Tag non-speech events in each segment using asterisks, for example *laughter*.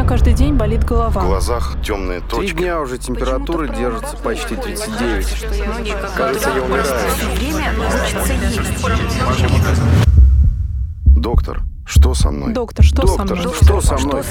меня каждый день болит голова. В глазах темные Три точки. дня уже температура держится почти 39. Кажется, я умираю. Доктор, что со мной? Доктор, что со Доктор, мной? что со мной?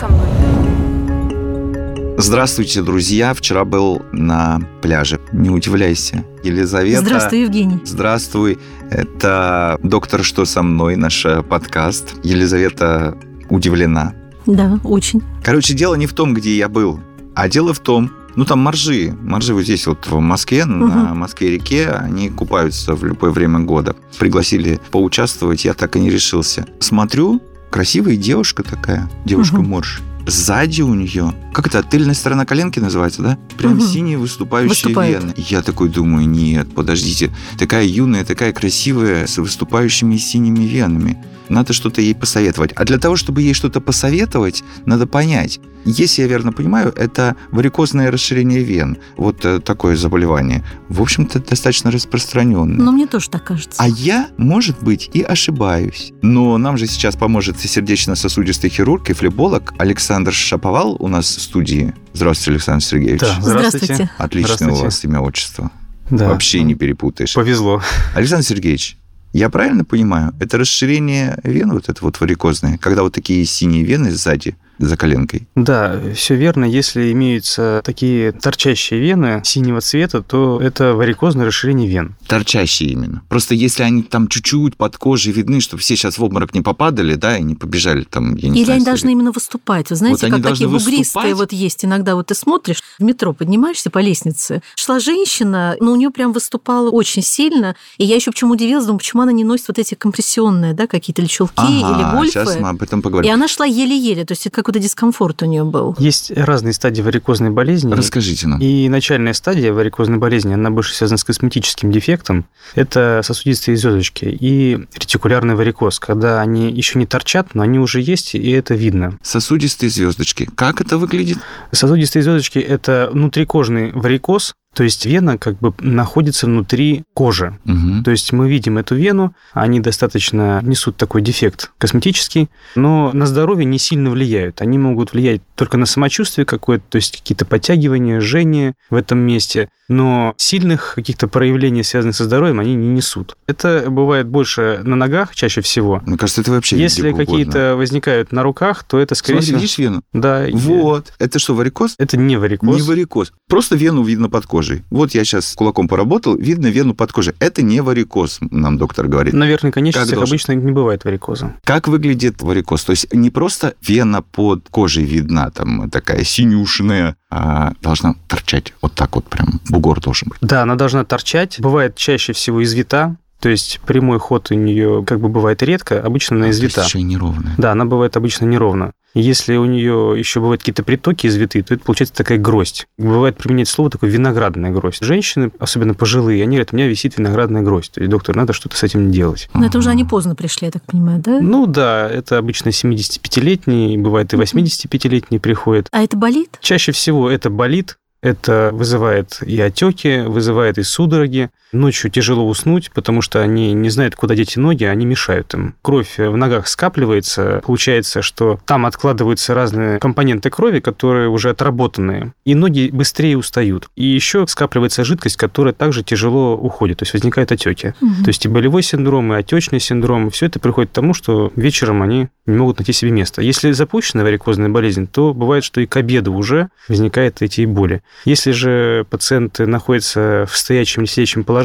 Здравствуйте, друзья. Вчера был на пляже. Не удивляйся. Елизавета. Здравствуй, Евгений. Здравствуй. Это «Доктор, что со мной?» наш э, подкаст. Елизавета удивлена. Да, очень. Короче, дело не в том, где я был, а дело в том, ну там моржи. Моржи вот здесь вот в Москве, на Мгм. Москве-реке, они купаются в любое время года. Пригласили поучаствовать, я так и не решился. Смотрю, красивая девушка такая, девушка-морж. Сзади у нее, как это, тыльная сторона коленки называется, да? Прям Мгм. синие выступающие Выступает. вены. Я такой думаю, нет, подождите, такая юная, такая красивая, с выступающими синими венами. Надо что-то ей посоветовать. А для того, чтобы ей что-то посоветовать, надо понять. Если я верно понимаю, это варикозное расширение вен. Вот э, такое заболевание. В общем-то, достаточно распространенное. Но мне тоже так кажется. А я, может быть, и ошибаюсь. Но нам же сейчас поможет сердечно-сосудистый хирург и флеболог Александр Шаповал у нас в студии. Здравствуйте, Александр Сергеевич. Да, Здравствуйте. Отличное у Здравствуйте. вас имя, отчество. Да. Вообще не перепутаешь. Повезло. Александр Сергеевич, я правильно понимаю, это расширение вен, вот это вот варикозное, когда вот такие синие вены сзади, за коленкой? Да, все верно. Если имеются такие торчащие вены синего цвета, то это варикозное расширение вен. Торчащие именно. Просто если они там чуть-чуть под кожей видны, чтобы все сейчас в обморок не попадали, да, и не побежали там, я не Или знаю, они должны именно выступать. Вы знаете, они как такие бугристые выступать? вот есть. Иногда вот ты смотришь, в метро поднимаешься по лестнице. Шла женщина, но у нее прям выступала очень сильно. И я еще почему удивилась, думаю, почему она не носит вот эти компрессионные, да, какие-то или чулки, или Ага, гольфы. сейчас мы об этом И поговорим. она шла еле-еле, то есть это какой-то дискомфорт у нее был. Есть разные стадии варикозной болезни. Расскажите нам. И начальная стадия варикозной болезни, она больше связана с косметическим дефектом. Это сосудистые звездочки и ретикулярный варикоз, когда они еще не торчат, но они уже есть, и это видно. Сосудистые звездочки. Как это выглядит? Сосудистые звездочки – это внутрикожный варикоз, то есть вена как бы находится внутри кожи. Мгм. То есть мы видим эту вену, они достаточно несут такой дефект косметический, но на здоровье не сильно влияют. Они могут влиять только на самочувствие какое-то, то есть какие-то подтягивания, жжение в этом месте, но сильных каких-то проявлений, связанных со здоровьем, они не несут. Это бывает больше на ногах чаще всего. Мне кажется, это вообще Если какие-то возникают на руках, то это, скорее Смотри, всего... видишь вену? Да. Вот. Это что, варикоз? Это не варикоз. Не варикоз. Просто вену видно под кожей. Вот я сейчас кулаком поработал, видно вену под кожей. Это не варикоз, нам доктор говорит. На верхних конечностях должен? обычно не бывает варикоза. Как выглядит варикоз? То есть не просто вена под кожей видна, там такая синюшная, должна торчать вот так вот прям, бугор должен быть. Да, она должна торчать. Бывает чаще всего извита, то есть прямой ход у нее как бы бывает редко, обычно она А, извита. еще и неровная. Да, она бывает обычно неровно. Если у нее еще бывают какие-то притоки извиты, то это получается такая гроздь. Бывает применять слово такое виноградная гроздь. Женщины, особенно пожилые, они говорят, у меня висит виноградная гроздь. То есть, доктор, надо что-то с этим делать. Но это уже они поздно пришли, я так понимаю, да? Ну да, это обычно 75-летние, бывает и 85-летние приходят. А это болит? Чаще всего это болит, это вызывает и отеки, вызывает и судороги. Ночью тяжело уснуть, потому что они не знают, куда деть ноги, они мешают им. Кровь в ногах скапливается, получается, что там откладываются разные компоненты крови, которые уже отработанные, и ноги быстрее устают. И еще скапливается жидкость, которая также тяжело уходит, то есть возникают отеки. Мгм. То есть и болевой синдром, и отечный синдром, все это приходит к тому, что вечером они не могут найти себе место. Если запущена варикозная болезнь, то бывает, что и к обеду уже возникают эти боли. Если же пациенты находятся в стоячем или сидячем положении,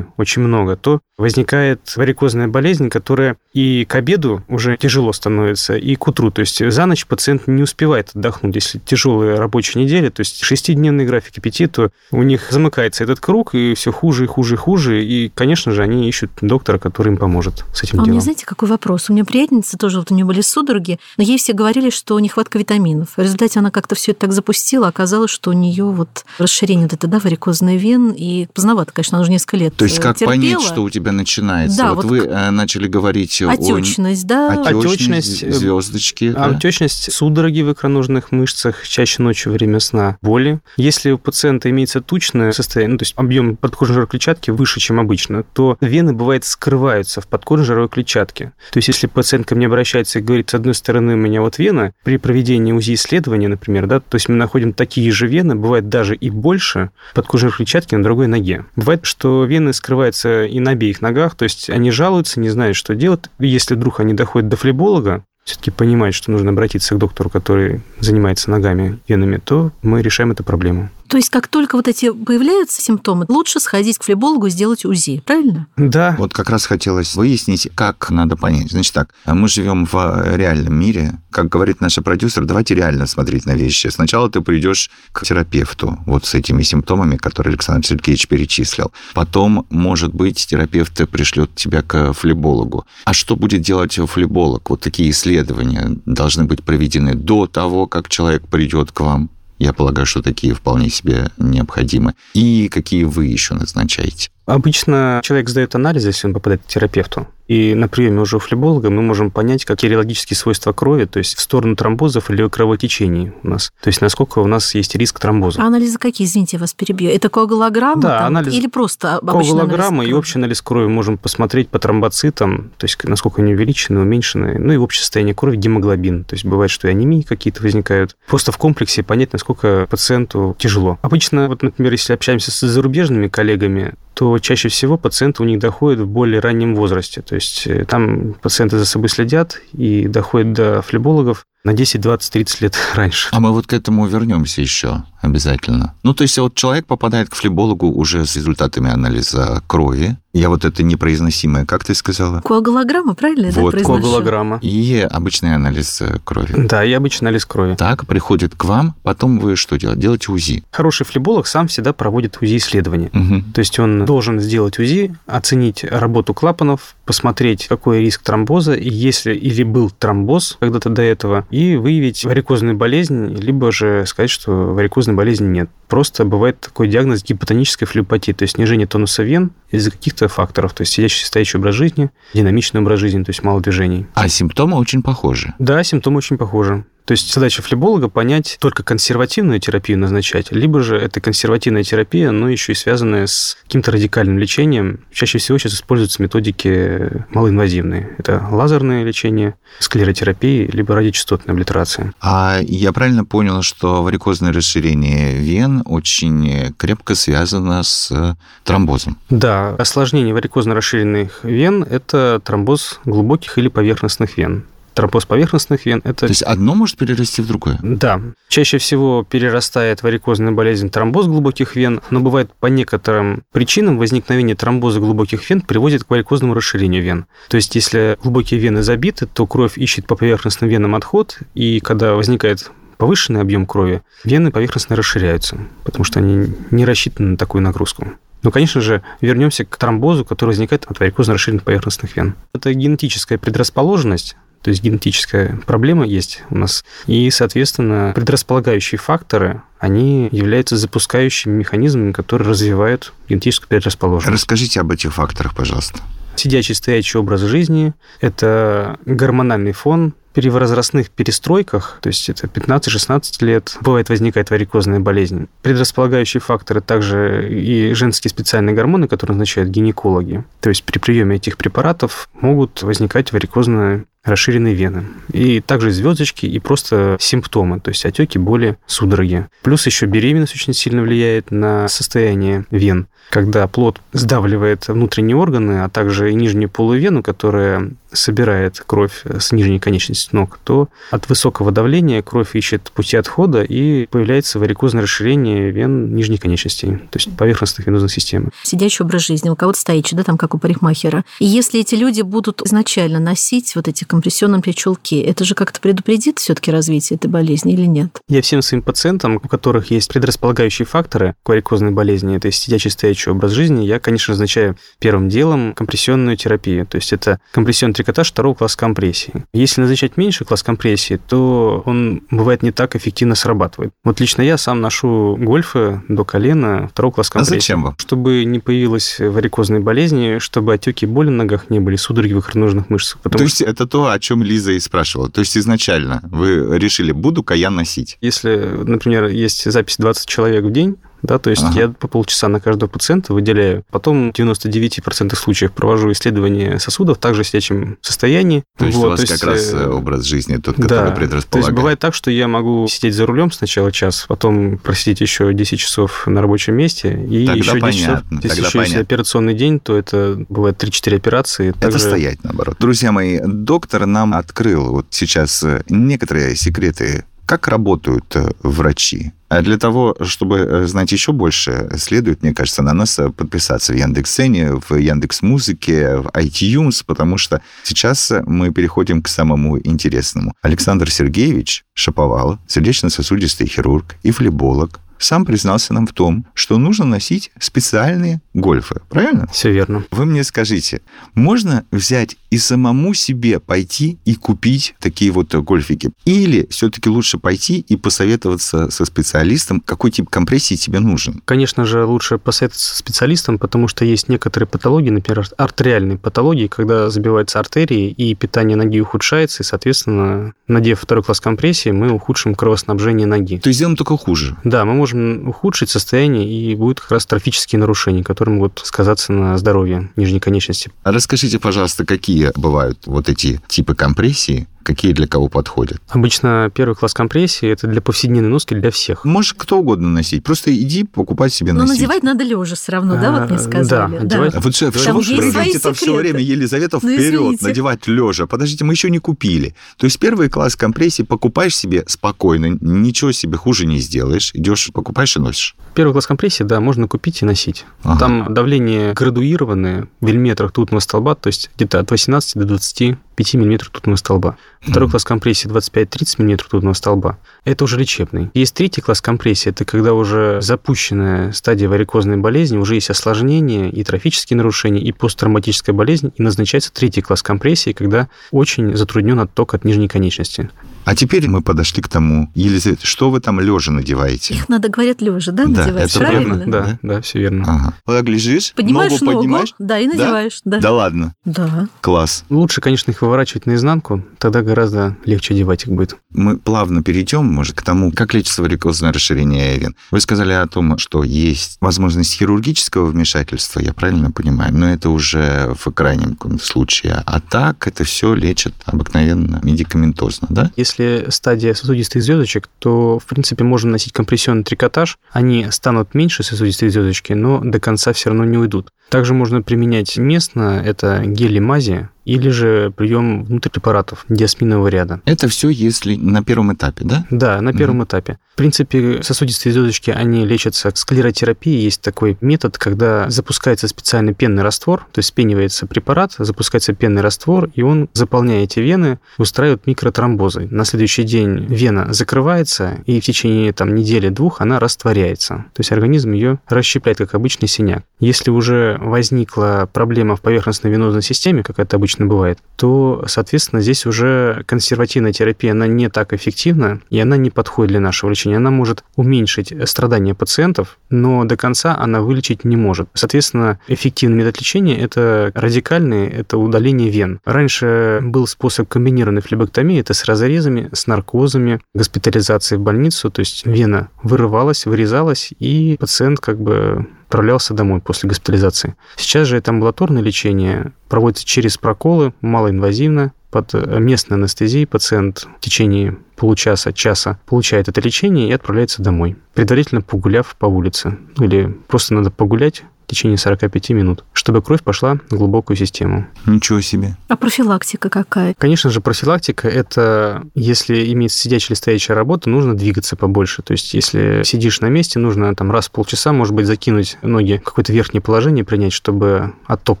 очень много, то возникает варикозная болезнь, которая и к обеду уже тяжело становится, и к утру. То есть за ночь пациент не успевает отдохнуть. Если тяжелая рабочая неделя, то есть шестидневные графики пяти, то у них замыкается этот круг, и все хуже, и хуже, и хуже. И, конечно же, они ищут доктора, который им поможет с этим А у делом. меня, знаете, какой вопрос? У меня приятельница тоже, вот у нее были судороги, но ей все говорили, что нехватка витаминов. В результате она как-то все это так запустила, оказалось, что у нее вот расширение вот это, да, варикозной вен, и поздновато, конечно, она уже несколько лет То есть как терпела. понять, что у тебя начинается? Да, вот, вот вы э, начали говорить Отечность, да. о отечность, Отечность, э, звездочки. А да? Отечность, судороги в икроножных мышцах, чаще ночью во время сна, боли. Если у пациента имеется тучное состояние, ну, то есть объем подкожной жировой клетчатки выше, чем обычно, то вены, бывает, скрываются в подкожной жировой клетчатке. То есть если пациент ко мне обращается и говорит, с одной стороны, у меня вот вена, при проведении УЗИ-исследования, например, да, то есть мы находим такие же вены, бывает даже и больше подкожной клетчатки на другой ноге. Бывает, что вены скрываются и на обеих ногах, то есть они жалуются, не знают, что делать. Если вдруг они доходят до флеболога, все-таки понимают, что нужно обратиться к доктору, который занимается ногами, венами, то мы решаем эту проблему. То есть как только вот эти появляются симптомы, лучше сходить к флебологу и сделать УЗИ, правильно? Да, Вот как раз хотелось выяснить, как надо понять. Значит так, мы живем в реальном мире. Как говорит наша продюсер, давайте реально смотреть на вещи. Сначала ты придешь к терапевту вот с этими симптомами, которые Александр Сергеевич перечислил. Потом, может быть, терапевт пришлет тебя к флебологу. А что будет делать флеболог? Вот такие исследования должны быть проведены до того, как человек придет к вам. Я полагаю, что такие вполне себе необходимы. И какие вы еще назначаете? Обычно человек сдает анализы, если он попадает к терапевту. И на приеме уже у флеболога мы можем понять, какие реологические свойства крови, то есть в сторону тромбозов или кровотечений у нас. То есть насколько у нас есть риск тромбоза. А анализы какие, извините, я вас перебью? Это коагулограмма Да, там, анализ- или просто Коагулограмма и общий анализ крови можем посмотреть по тромбоцитам, то есть насколько они увеличены, уменьшены, ну и общее состояние крови, гемоглобин. То есть бывает, что и анемии какие-то возникают. Просто в комплексе понять, насколько пациенту тяжело. Обычно, вот, например, если общаемся с зарубежными коллегами, то чаще всего пациенты у них доходят в более раннем возрасте. То есть э, там пациенты за собой следят и доходят до флебологов на 10, 20, 30 лет *laughs* раньше. А мы вот к этому вернемся еще обязательно. Ну, то есть вот человек попадает к флебологу уже с результатами анализа крови. Я вот это непроизносимое, как ты сказала? Коагулограмма, правильно Вот, произношу? Коагулограмма. И обычный анализ э, крови. Да, и обычный анализ крови. Так, приходит к вам, потом вы что делаете? Делаете УЗИ. Хороший флеболог сам всегда проводит УЗИ-исследование. Мгм. То есть он должен сделать УЗИ, оценить работу клапанов, посмотреть, какой риск тромбоза, и если или был тромбоз когда-то до этого, и выявить варикозную болезнь, либо же сказать, что варикозной болезни нет. Просто бывает такой диагноз гипотонической флебопатии, то есть снижение тонуса вен из-за каких-то факторов, то есть сидящий стоящий образ жизни, динамичный образ жизни, то есть мало движений. А симптомы очень похожи. Да, симптомы очень похожи. То есть задача флеболога понять только консервативную терапию назначать, либо же это консервативная терапия, но еще и связанная с каким-то радикальным лечением. Чаще всего сейчас используются методики малоинвазивные. Это лазерное лечение, склеротерапия, либо радиочастотная облитерация. А я правильно понял, что варикозное расширение вен очень крепко связано с тромбозом? Да, осложнение варикозно расширенных вен – это тромбоз глубоких или поверхностных вен. Тромбоз поверхностных вен – это То есть одно может перерасти в другое? Да. Чаще всего перерастает варикозная болезнь тромбоз глубоких вен, но бывает по некоторым причинам возникновение тромбоза глубоких вен приводит к варикозному расширению вен. То есть, если глубокие вены забиты, то кровь ищет по поверхностным венам отход, и когда возникает повышенный объем крови, вены поверхностно расширяются, потому что они не рассчитаны на такую нагрузку. Ну, конечно же, вернемся к тромбозу, который возникает от варикозно расширенных поверхностных вен. Это генетическая предрасположенность, то есть генетическая проблема есть у нас. И, соответственно, предрасполагающие факторы, они являются запускающими механизмами, которые развивают генетическую предрасположенность. Расскажите об этих факторах, пожалуйста. Сидячий стоячий образ жизни – это гормональный фон, при возрастных перестройках, то есть это 15-16 лет, бывает возникает варикозная болезнь. Предрасполагающие факторы также и женские специальные гормоны, которые назначают гинекологи. То есть при приеме этих препаратов могут возникать варикозные расширенные вены. И также звездочки и просто симптомы, то есть отеки, боли, судороги. Плюс еще беременность очень сильно влияет на состояние вен. Когда плод сдавливает внутренние органы, а также нижнюю полувену, которая собирает кровь с нижней конечности ног, то от высокого давления кровь ищет пути отхода и появляется варикозное расширение вен нижней конечностей, то есть поверхностных венозных систем. Сидячий образ жизни, у кого-то стоячий, да, там как у парикмахера. И если эти люди будут изначально носить вот эти компрессионном при чулке, это же как-то предупредит все-таки развитие этой болезни или нет? Я всем своим пациентам, у которых есть предрасполагающие факторы к варикозной болезни, это сидячий стоячий образ жизни, я, конечно, назначаю первым делом компрессионную терапию. То есть это компрессионный трикотаж второго класса компрессии. Если назначать меньше класс компрессии, то он бывает не так эффективно срабатывает. Вот лично я сам ношу гольфы до колена второго класса А компрессии. зачем вам? Чтобы не появилась варикозной болезни, чтобы отеки и боли на ногах не были, судороги в икроножных мышцах. То что есть это то, о чем Лиза и спрашивала. То есть изначально вы решили, буду-ка я носить. если, например, есть запись 20 человек в день, да, то есть Ага. я по полчаса на каждого пациента выделяю. Потом в 99% случаев провожу исследование сосудов, также в сидячем состоянии. То есть Вот, у вас как раз э, э, образ жизни тот, Да, который то есть предрасполагает. бывает так, что я могу сидеть за рулем сначала час, потом просидеть еще 10 часов на рабочем месте, и Тогда еще 10 часов. понятно, Если тогда еще если понятно. операционный день, то это бывает 3-4 операции. Это Также- стоять, наоборот. Друзья мои, доктор нам открыл вот сейчас э, некоторые секреты, как работают врачи. А для того, чтобы э, знать еще больше, следует, мне кажется, на нас э, подписаться в Яндекс.Цене, в Яндекс Музыке, в iTunes, потому что сейчас мы переходим к самому интересному. Александр Сергеевич Шаповалов, сердечно-сосудистый хирург и флеболог, сам признался нам в том, что нужно носить специальные гольфы. Правильно? Все верно. Вы мне скажите, можно взять и самому себе пойти и купить такие вот гольфики? Или все-таки лучше пойти и посоветоваться со специалистом, какой тип компрессии тебе нужен? Конечно же, лучше посоветоваться с специалистом, потому что есть некоторые патологии, например, артериальные патологии, когда забиваются артерии, и питание ноги ухудшается, и, соответственно, надев второй класс компрессии, мы ухудшим кровоснабжение ноги. То есть сделаем только хуже. Да, мы можем ухудшить состояние, и будут как раз трофические нарушения, которые могут сказаться на здоровье нижней конечности. А расскажите, пожалуйста, какие бывают вот эти типы компрессии, какие для кого подходят? Обычно первый класс компрессии – это для повседневной носки для всех. Может кто угодно носить, просто иди покупать себе Но носить. надевать надо лежа все равно, да, вот мне А, сказали. да, одевать- Вот что, Там что вы свои говорите-то все время, Елизавета, Ну, вперед, извините. надевать лежа. Подождите, мы еще не купили. То есть первый класс компрессии покупаешь себе спокойно, ничего себе хуже не сделаешь. Идешь, покупаешь и носишь. Первый класс компрессии, да, можно купить и носить. Ага. Там давление градуированное в миллиметрах тутного столба, то есть где-то от 18 до 25 миллиметров тутного столба. Второй класс компрессии 25-30 миллиметров тутного столба. Это уже лечебный. Есть третий класс компрессии, это когда уже запущенная стадия варикозной болезни, уже есть осложнения и трофические нарушения, и посттравматическая болезнь, и назначается третий класс компрессии, когда очень затруднен отток от нижней конечности. А теперь мы подошли к тому, Елизавета, что вы там лежа надеваете? Их надо, говорят, лежа, да, Да, надевать, это правильно? верно, Да, да, все верно. Ага. Так лежишь, Поднимаешь ногу ногу, поднимаешь. да, и надеваешь, да. Да ладно, Да. класс. Лучше, конечно, их выворачивать наизнанку, тогда гораздо легче одевать их будет. Мы плавно перейдем, может, к тому, как лечится варикозное расширение вен. Вы сказали о том, что есть возможность хирургического вмешательства, я правильно понимаю, но это уже в крайнем случае. А так это все лечат обыкновенно медикаментозно, да? Если стадия сосудистых звездочек, то, в принципе, можно носить компрессионный трикотаж. Они станут меньше сосудистые звездочки, но до конца все равно не уйдут. Также можно применять местно, это гели мази, или же прием внутрипрепаратов диасминового ряда. Это все, если на первом этапе, да? Да, на первом этапе. В принципе, сосудистые звездочки, они лечатся склеротерапией. Есть такой метод, когда запускается специальный пенный раствор, то есть спенивается препарат, запускается пенный раствор, и он, заполняя эти вены, устраивает микротромбозы. На следующий день вена закрывается, и в течение там, недели-двух она растворяется. То есть организм ее расщепляет, как обычный синяк. Если уже возникла проблема в поверхностной венозной системе, как это обычно бывает, то, соответственно, здесь уже консервативная терапия, она не так эффективна, и она не подходит для нашего лечения. Она может уменьшить страдания пациентов, но до конца она вылечить не может. Соответственно, эффективный метод лечения – это радикальный, это удаление вен. Раньше был способ комбинированной флебоктомии, это с разрезами, с наркозами, госпитализацией в больницу, то есть вена вырывалась, вырезалась, и пациент как бы отправлялся домой после госпитализации. Сейчас же это амбулаторное лечение проводится через проколы, малоинвазивно, под местной анестезией пациент в течение получаса, часа получает это лечение и отправляется домой, предварительно погуляв по улице. Или просто надо погулять, в течение 45 минут, чтобы кровь пошла в глубокую систему. Ничего себе. А профилактика какая? Конечно же, профилактика – это, если имеется сидячая или стоячая работа, нужно двигаться побольше. То есть, если сидишь на месте, нужно там раз в полчаса, может быть, закинуть ноги в какое-то верхнее положение, принять, чтобы отток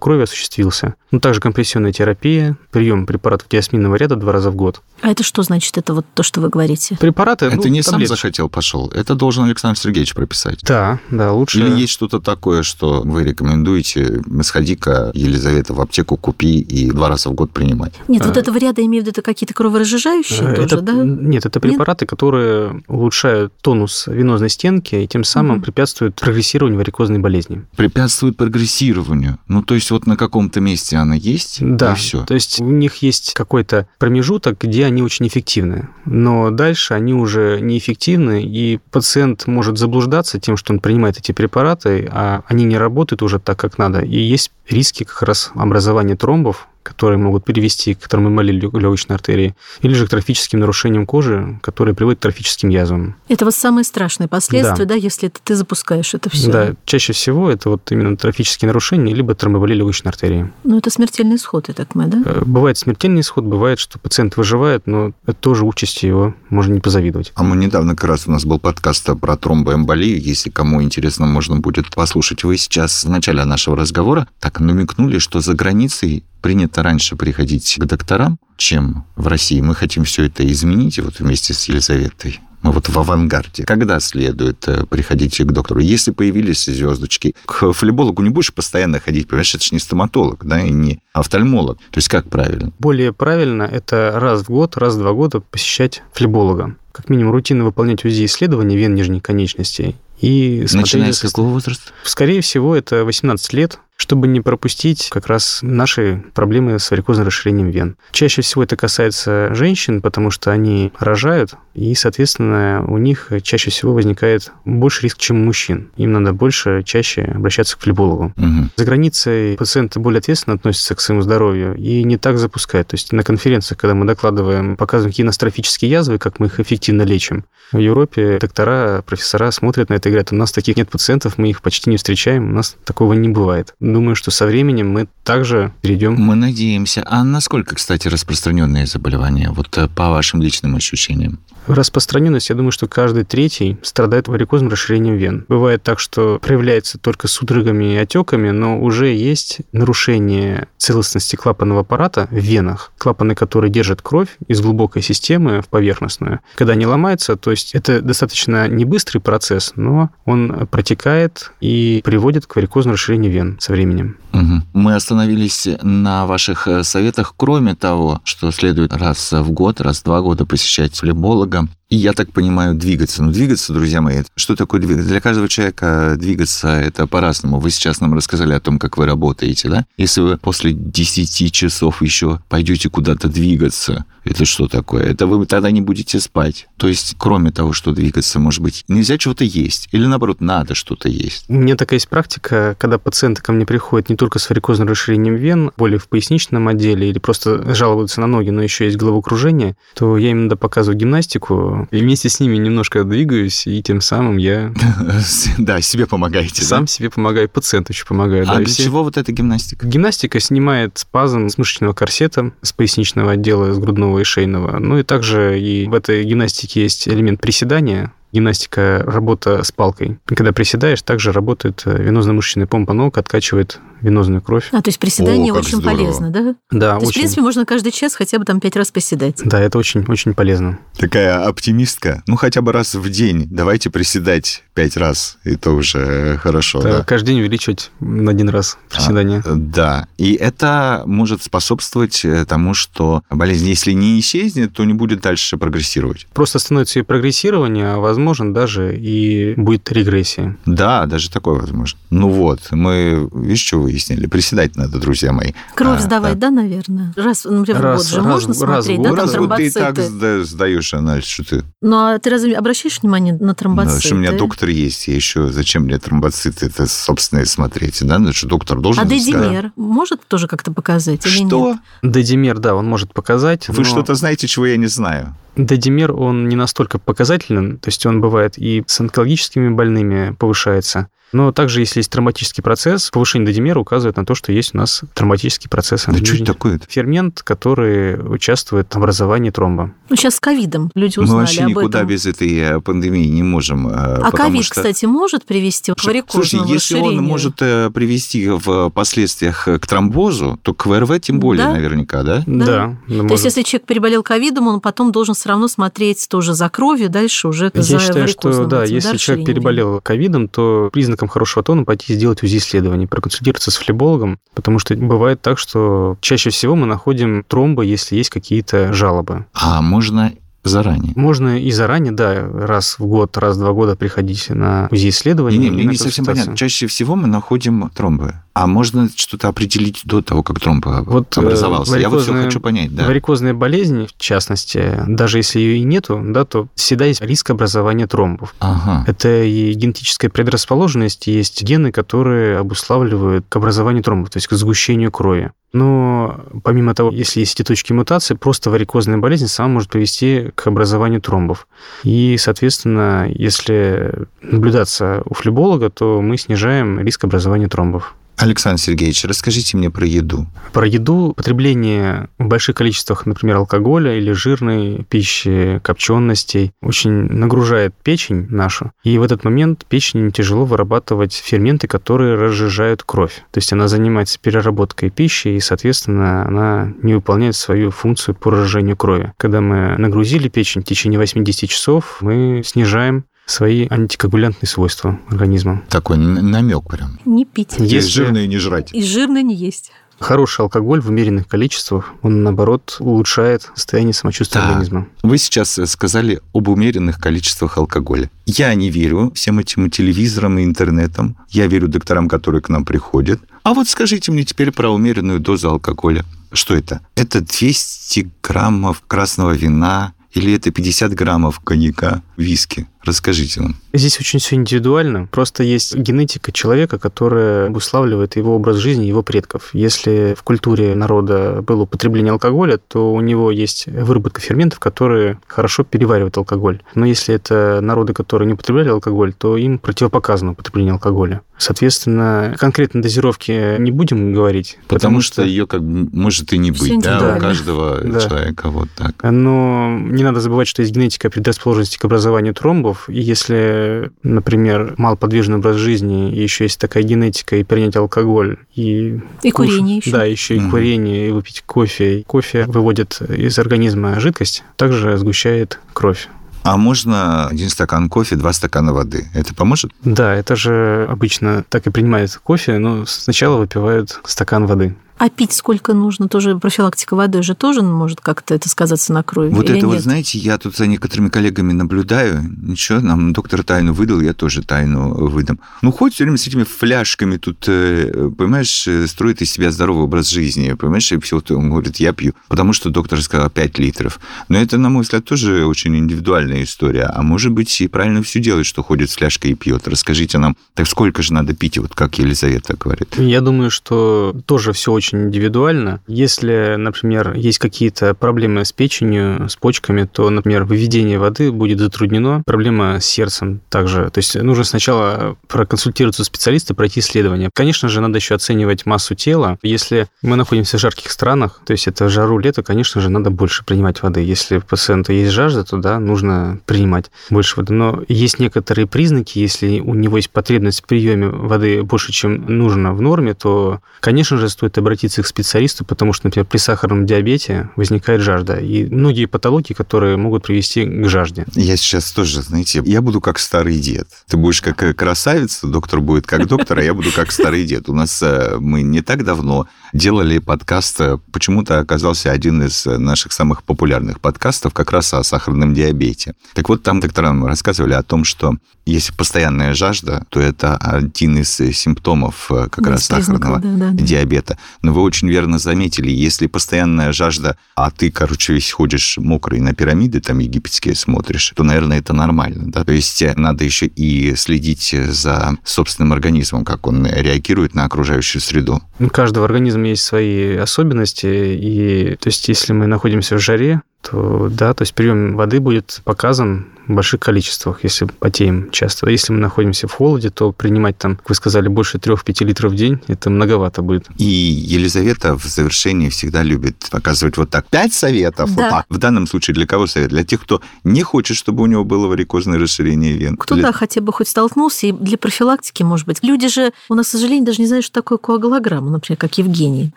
крови осуществился. Ну, также компрессионная терапия, прием препаратов диасминного ряда два раза в год. А это что значит, это вот то, что вы говорите? Препараты, Это ну, не сам таблеточки. захотел, пошел. Это должен Александр Сергеевич прописать. Да, да, лучше... Или есть что-то такое, что вы рекомендуете, сходи-ка, Елизавета, в аптеку купи и два раза в год принимать? Нет, вот А. этого ряда имею в виду это какие-то кроворазжижающие тоже, это, да? Нет, это препараты, которые улучшают тонус венозной стенки и тем самым Мгм. препятствуют прогрессированию варикозной болезни. Препятствует прогрессированию. Ну, то есть вот на каком-то месте она есть, Да, и все. то есть у них есть какой-то промежуток, где они очень эффективны, но дальше они уже неэффективны, и пациент может заблуждаться тем, что он принимает эти препараты, а они не работают уже так, как надо, и есть риски как раз образования тромбов, которые могут привести к тромбомалии легочной артерии, или же к трофическим нарушениям кожи, которые приводят к трофическим язвам. Это вот самые страшные последствия, Да. да, если это ты запускаешь это все. Да, чаще всего это вот именно трофические нарушения, либо тромбомалия легочной артерии. Ну, это смертельный исход, я так понимаю, да? Э, Бывает смертельный исход, бывает, что пациент выживает, но это тоже участи его, можно не позавидовать. А мы недавно как раз у нас был подкаст про тромбоэмболию. Если кому интересно, можно будет послушать. Вы сейчас в начале нашего разговора так намекнули, что за границей принято раньше приходить к докторам, чем в России. Мы хотим все это изменить вот вместе с Елизаветой. Мы вот в авангарде. Когда следует э, приходить к доктору? Если появились звездочки, к флебологу не будешь постоянно ходить, понимаешь, это же не стоматолог, да, и не офтальмолог. То есть как правильно? Более правильно это раз в год, раз в два года посещать флеболога. Как минимум рутинно выполнять УЗИ исследования вен нижней конечностей и смотреть Начиная с какого возраста? Скорее всего, это 18 лет, чтобы не пропустить как раз наши проблемы с варикозным расширением вен. Чаще всего это касается женщин, потому что они рожают, и, соответственно, у них чаще всего возникает больше риск, чем у мужчин. Им надо больше, чаще обращаться к флебологу. Мгм. За границей пациенты более ответственно относятся к своему здоровью и не так запускают. То есть на конференциях, когда мы докладываем, показываем какие язвы, как мы их эффективно лечим, в Европе доктора, профессора смотрят на это и говорят, у нас таких нет пациентов, мы их почти не встречаем, у нас такого не бывает. Думаю, что со временем мы также перейдем. Мы надеемся. А насколько, кстати, распространенные заболевания, вот э, по вашим личным ощущениям? Распространенность, я думаю, что каждый третий страдает варикозным расширением вен. Бывает так, что проявляется только судорогами и отеками, но уже есть нарушение целостности клапанного аппарата в венах, клапаны, которые держат кровь из глубокой системы в поверхностную. Когда они ломаются, то есть это достаточно не быстрый процесс, но он протекает и приводит к варикозному расширению вен со временем. Мгм. Мы остановились на ваших э, советах, кроме того, что следует раз в год, раз в два года посещать флеболога. И я так понимаю, двигаться. Ну, двигаться, друзья мои, что такое двигаться? Для каждого человека двигаться это по-разному. Вы сейчас нам рассказали о том, как вы работаете, да? Если вы после 10 часов еще пойдете куда-то двигаться, это что такое? Это вы тогда не будете спать. То есть, кроме того, что двигаться, может быть, нельзя чего-то есть? Или, наоборот, надо что-то есть? У меня такая есть практика, когда пациенты ко мне приходят не только с варикозным расширением вен, боли в поясничном отделе или просто жалуются на ноги, но еще есть головокружение, то я им иногда показываю гимнастику, и вместе с ними немножко двигаюсь, и тем самым я *laughs* Да, себе помогаете. сам себе помогаю, пациенту еще помогаю. А для чего вот эта гимнастика? Гимнастика снимает спазм с мышечного корсета, с поясничного отдела, с грудного и шейного. Ну и также и в этой гимнастике есть элемент приседания, гимнастика, работа с палкой. И Когда приседаешь, также работает э, венозно-мышечная помпа ног, откачивает венозную кровь. А, то есть приседание О, очень здорово. полезно, да? Да, То есть, в очень. принципе, можно каждый час хотя бы там пять раз приседать. Да, это очень, очень полезно. Такая оптимистка. Ну, хотя бы раз в день. Давайте приседать пять раз. Это уже хорошо, Да, да. Каждый день увеличивать на один раз приседание. А, Да. И это может способствовать э, тому, что болезнь, если не исчезнет, то не будет дальше прогрессировать. Просто становится и прогрессирование, а возможно даже и будет регрессия. Да, даже такое возможно. Ну вот, мы, видишь, что выяснили? Приседать надо, друзья мои. Кровь А, сдавать, да, наверное? Раз, например, Раз- в год же раз- можно раз смотреть, год. да, Ну, там раз в год ты и так сда- сдаешь анализ, что ты... Ну, а ты разве обращаешь внимание на Да, тромбоциты? что у меня доктор есть, я еще зачем мне тромбоциты это собственные смотреть, да? Ну, что доктор должен А дедимер может тоже как-то показать или Что? нет? Дедимер, да, он может показать. Вы но- что-то знаете, чего я не знаю? Додимер, он не настолько показателен, то есть он бывает и с онкологическими больными повышается, но также, если есть травматический процесс, повышение додимера указывает на то, что есть у нас травматический процесс. Да что это такое? Фермент, который участвует в образовании тромба. Ну, сейчас с ковидом люди узнали Мы вообще об никуда этом. без этой э, пандемии не можем. э, А ковид, что... кстати, может привести к варикозному Слушай, если он расширению? может э, привести в последствиях к тромбозу, то к ВРВ тем более Да. наверняка, да? Да. Да. да, То есть, если человек переболел ковидом, он потом должен все равно смотреть тоже за кровью, дальше уже за Я считаю, что да, если человек переболел ковидом, то признаком хорошего тона пойти сделать УЗИ-исследование, проконсультироваться с флебологом, потому что бывает так, что чаще всего мы находим тромбы, если есть какие-то жалобы. А можно заранее. Можно и заранее, да, раз в год, раз в два года приходить на УЗИ-исследование. Не, не, не совсем понятно. Чаще всего мы находим тромбы. А можно что-то определить до того, как тромб Вот, э, образовался? Я вот все хочу понять, да. Варикозная болезнь, в частности, даже если ее и нету, да, то всегда есть риск образования тромбов. Ага. Это и генетическая предрасположенность, есть гены, которые обуславливают к образованию тромбов, то есть к сгущению крови. Но помимо того, если есть эти точки мутации, просто варикозная болезнь сама может привести к образованию тромбов. И, соответственно, если наблюдаться у флеболога, то мы снижаем риск образования тромбов. Александр Сергеевич, расскажите мне про еду. Про еду, потребление в больших количествах, например, алкоголя или жирной пищи, копченостей, очень нагружает печень нашу. И в этот момент печени тяжело вырабатывать ферменты, которые разжижают кровь. То есть она занимается переработкой пищи, и, соответственно, она не выполняет свою функцию по разжижению крови. Когда мы нагрузили печень в течение 80 часов, мы снижаем свои антикоагулянтные свойства организма. Такой намек прям. Не пить. Если- жирное не жрать. И жирно не есть. Хороший алкоголь в умеренных количествах, он, наоборот, улучшает состояние самочувствия Так. организма. Вы сейчас сказали об умеренных количествах алкоголя. Я не верю всем этим телевизорам и интернетам. Я верю докторам, которые к нам приходят. А вот скажите мне теперь про умеренную дозу алкоголя. Что это? Это 200 граммов красного вина или это 50 граммов коньяка, виски? Расскажите нам. Здесь очень все индивидуально. Просто есть генетика человека, которая обуславливает его образ жизни, его предков. Если в культуре народа было употребление алкоголя, то у него есть выработка ферментов, которые хорошо переваривают алкоголь. Но если это народы, которые не употребляли алкоголь, то им противопоказано употребление алкоголя. Соответственно, конкретной дозировки не будем говорить. Потому, что, ее как бы может и не быть, да, у каждого Да. человека вот так. Но не надо забывать, что есть генетика предрасположенности к образованию тромбов. И если, например, малоподвижный образ жизни, и еще есть такая генетика, и принять алкоголь, и... И кушать- курение еще. Да, еще и курение, и выпить кофе. Кофе выводит из организма жидкость, также сгущает кровь. А можно один стакан кофе, два стакана воды. Это поможет? Да, это же обычно так и принимают кофе, но сначала выпивают стакан воды. А пить сколько нужно? Тоже профилактика водой же тоже может как-то это сказаться на крови? Вот это вот, нет? знаете, я тут за некоторыми коллегами наблюдаю. Ничего, нам доктор тайну выдал, я тоже тайну выдам. Ну, хоть все время с этими фляжками тут, э, понимаешь, э, строит из себя здоровый образ жизни, понимаешь, и все, он говорит, я пью, потому что доктор сказал 5 литров. Но это, на мой взгляд, тоже очень индивидуальная история. А может быть, и правильно все делает, что ходит с фляжкой и пьет. Расскажите нам, так сколько же надо пить, вот как Елизавета говорит. Я думаю, что тоже все очень индивидуально. Если, например, есть какие-то проблемы с печенью, с почками, то, например, выведение воды будет затруднено. Проблема с сердцем также. То есть нужно сначала проконсультироваться у специалиста, пройти исследование. Конечно же, надо еще оценивать массу тела. Если мы находимся в жарких странах, то есть это жару лето, конечно же, надо больше принимать воды. Если у пациента есть жажда, то да, нужно принимать больше воды. Но есть некоторые признаки, если у него есть потребность в приеме воды больше, чем нужно в норме, то, конечно же, стоит обратиться к специалисту, потому что, например, при сахарном диабете возникает жажда. И многие патологии, которые могут привести к жажде. Я сейчас тоже, знаете, я буду как старый дед. Ты будешь как э, красавица, доктор будет как доктор, а я буду как старый дед. У нас э, мы не так давно делали подкаст, э, почему-то оказался один из наших самых популярных подкастов как раз о сахарном диабете. Так вот, там доктора нам рассказывали о том, что если постоянная жажда, то это один из симптомов как Да, раз сахарного да, да, да. диабета. Но вы очень верно заметили, если постоянная жажда, а ты, короче, весь ходишь мокрый на пирамиды там египетские смотришь, то, наверное, это нормально, да? То есть э, надо еще и следить за собственным организмом, как он реагирует на окружающую среду. У каждого организма есть свои особенности, и то есть если мы находимся в жаре, то да, то есть прием воды будет показан в больших количествах, если потеем часто. Если мы находимся в холоде, то принимать там, как вы сказали, больше 3-5 литров в день, это многовато будет. И Елизавета в завершении всегда любит показывать вот так. Пять советов. Да. Вот так. В данном случае для кого совет? Для тех, кто не хочет, чтобы у него было варикозное расширение вен. Кто Для- да, хотя бы хоть столкнулся, и для профилактики, может быть. Люди же, у нас, к сожалению, даже не знают, что такое коагулограмма, например, как Евгений,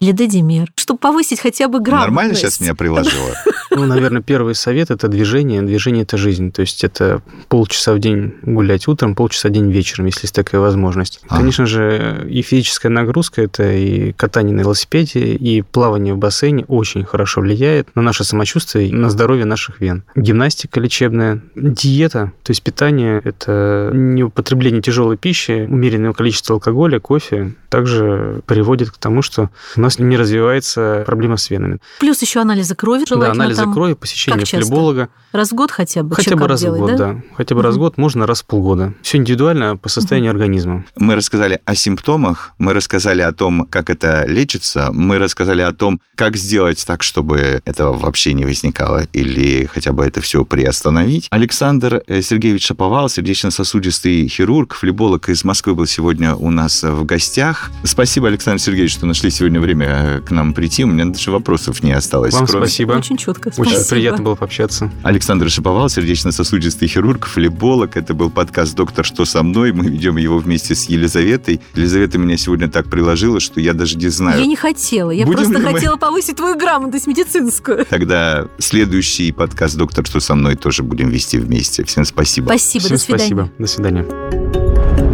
или дедимер. Чтобы повысить хотя бы грамотность. Нормально сейчас меня приложила? Ну, наверное, первый совет – это движение. Движение – это жизнь. То есть это полчаса в день гулять утром, полчаса в день вечером, если есть такая возможность. Ага. Конечно же, и физическая нагрузка – это и катание на велосипеде, и плавание в бассейне очень хорошо влияет на наше самочувствие, и на здоровье наших вен. Гимнастика лечебная, диета, то есть питание – это не употребление тяжелой пищи, умеренное количество алкоголя, кофе, также приводит к тому, что у нас не развивается проблема с венами. Плюс еще анализы крови. Да, желательно анализы там крови, посещение флеболога. Раз в год хотя бы Хотя бы чекап раз делать, в год, да? да? Хотя бы раз в год, можно раз в полгода. Все индивидуально по состоянию организма. Мы рассказали о симптомах, мы рассказали о том, как это лечится, мы рассказали о том, как сделать так, чтобы этого вообще не возникало, или хотя бы это все приостановить. Александр э, Сергеевич Шаповал, сердечно-сосудистый хирург, флеболог из Москвы, был сегодня у нас в гостях. Спасибо, Александр Сергеевич, что нашли сегодня время э, к нам прийти. У меня даже вопросов не осталось. Вам кроме- спасибо. Очень четко. Очень Спасибо. приятно было пообщаться. Александр Шиповал, сердечно-сосудистый хирург, флеболог. Это был подкаст «Доктор, что со мной?». Мы ведем его вместе с Елизаветой. Елизавета меня сегодня так приложила, что я даже не знаю. Я не хотела. Я Будем просто ли мы- хотела повысить твою грамотность медицинскую. Тогда следующий подкаст «Доктор, что со мной?» тоже будем вести вместе. Всем спасибо. Спасибо, Всем до свидания. спасибо. До свидания.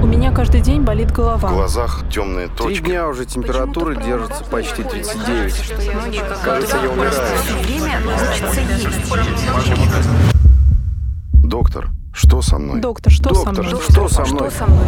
У меня каждый день болит В голова. глазах темные Три точки. дня уже температура держится почти 39. Кажется, я умираю. Доктор, что со мной? Доктор, что со Доктор, мной? что со мной? Что со мной?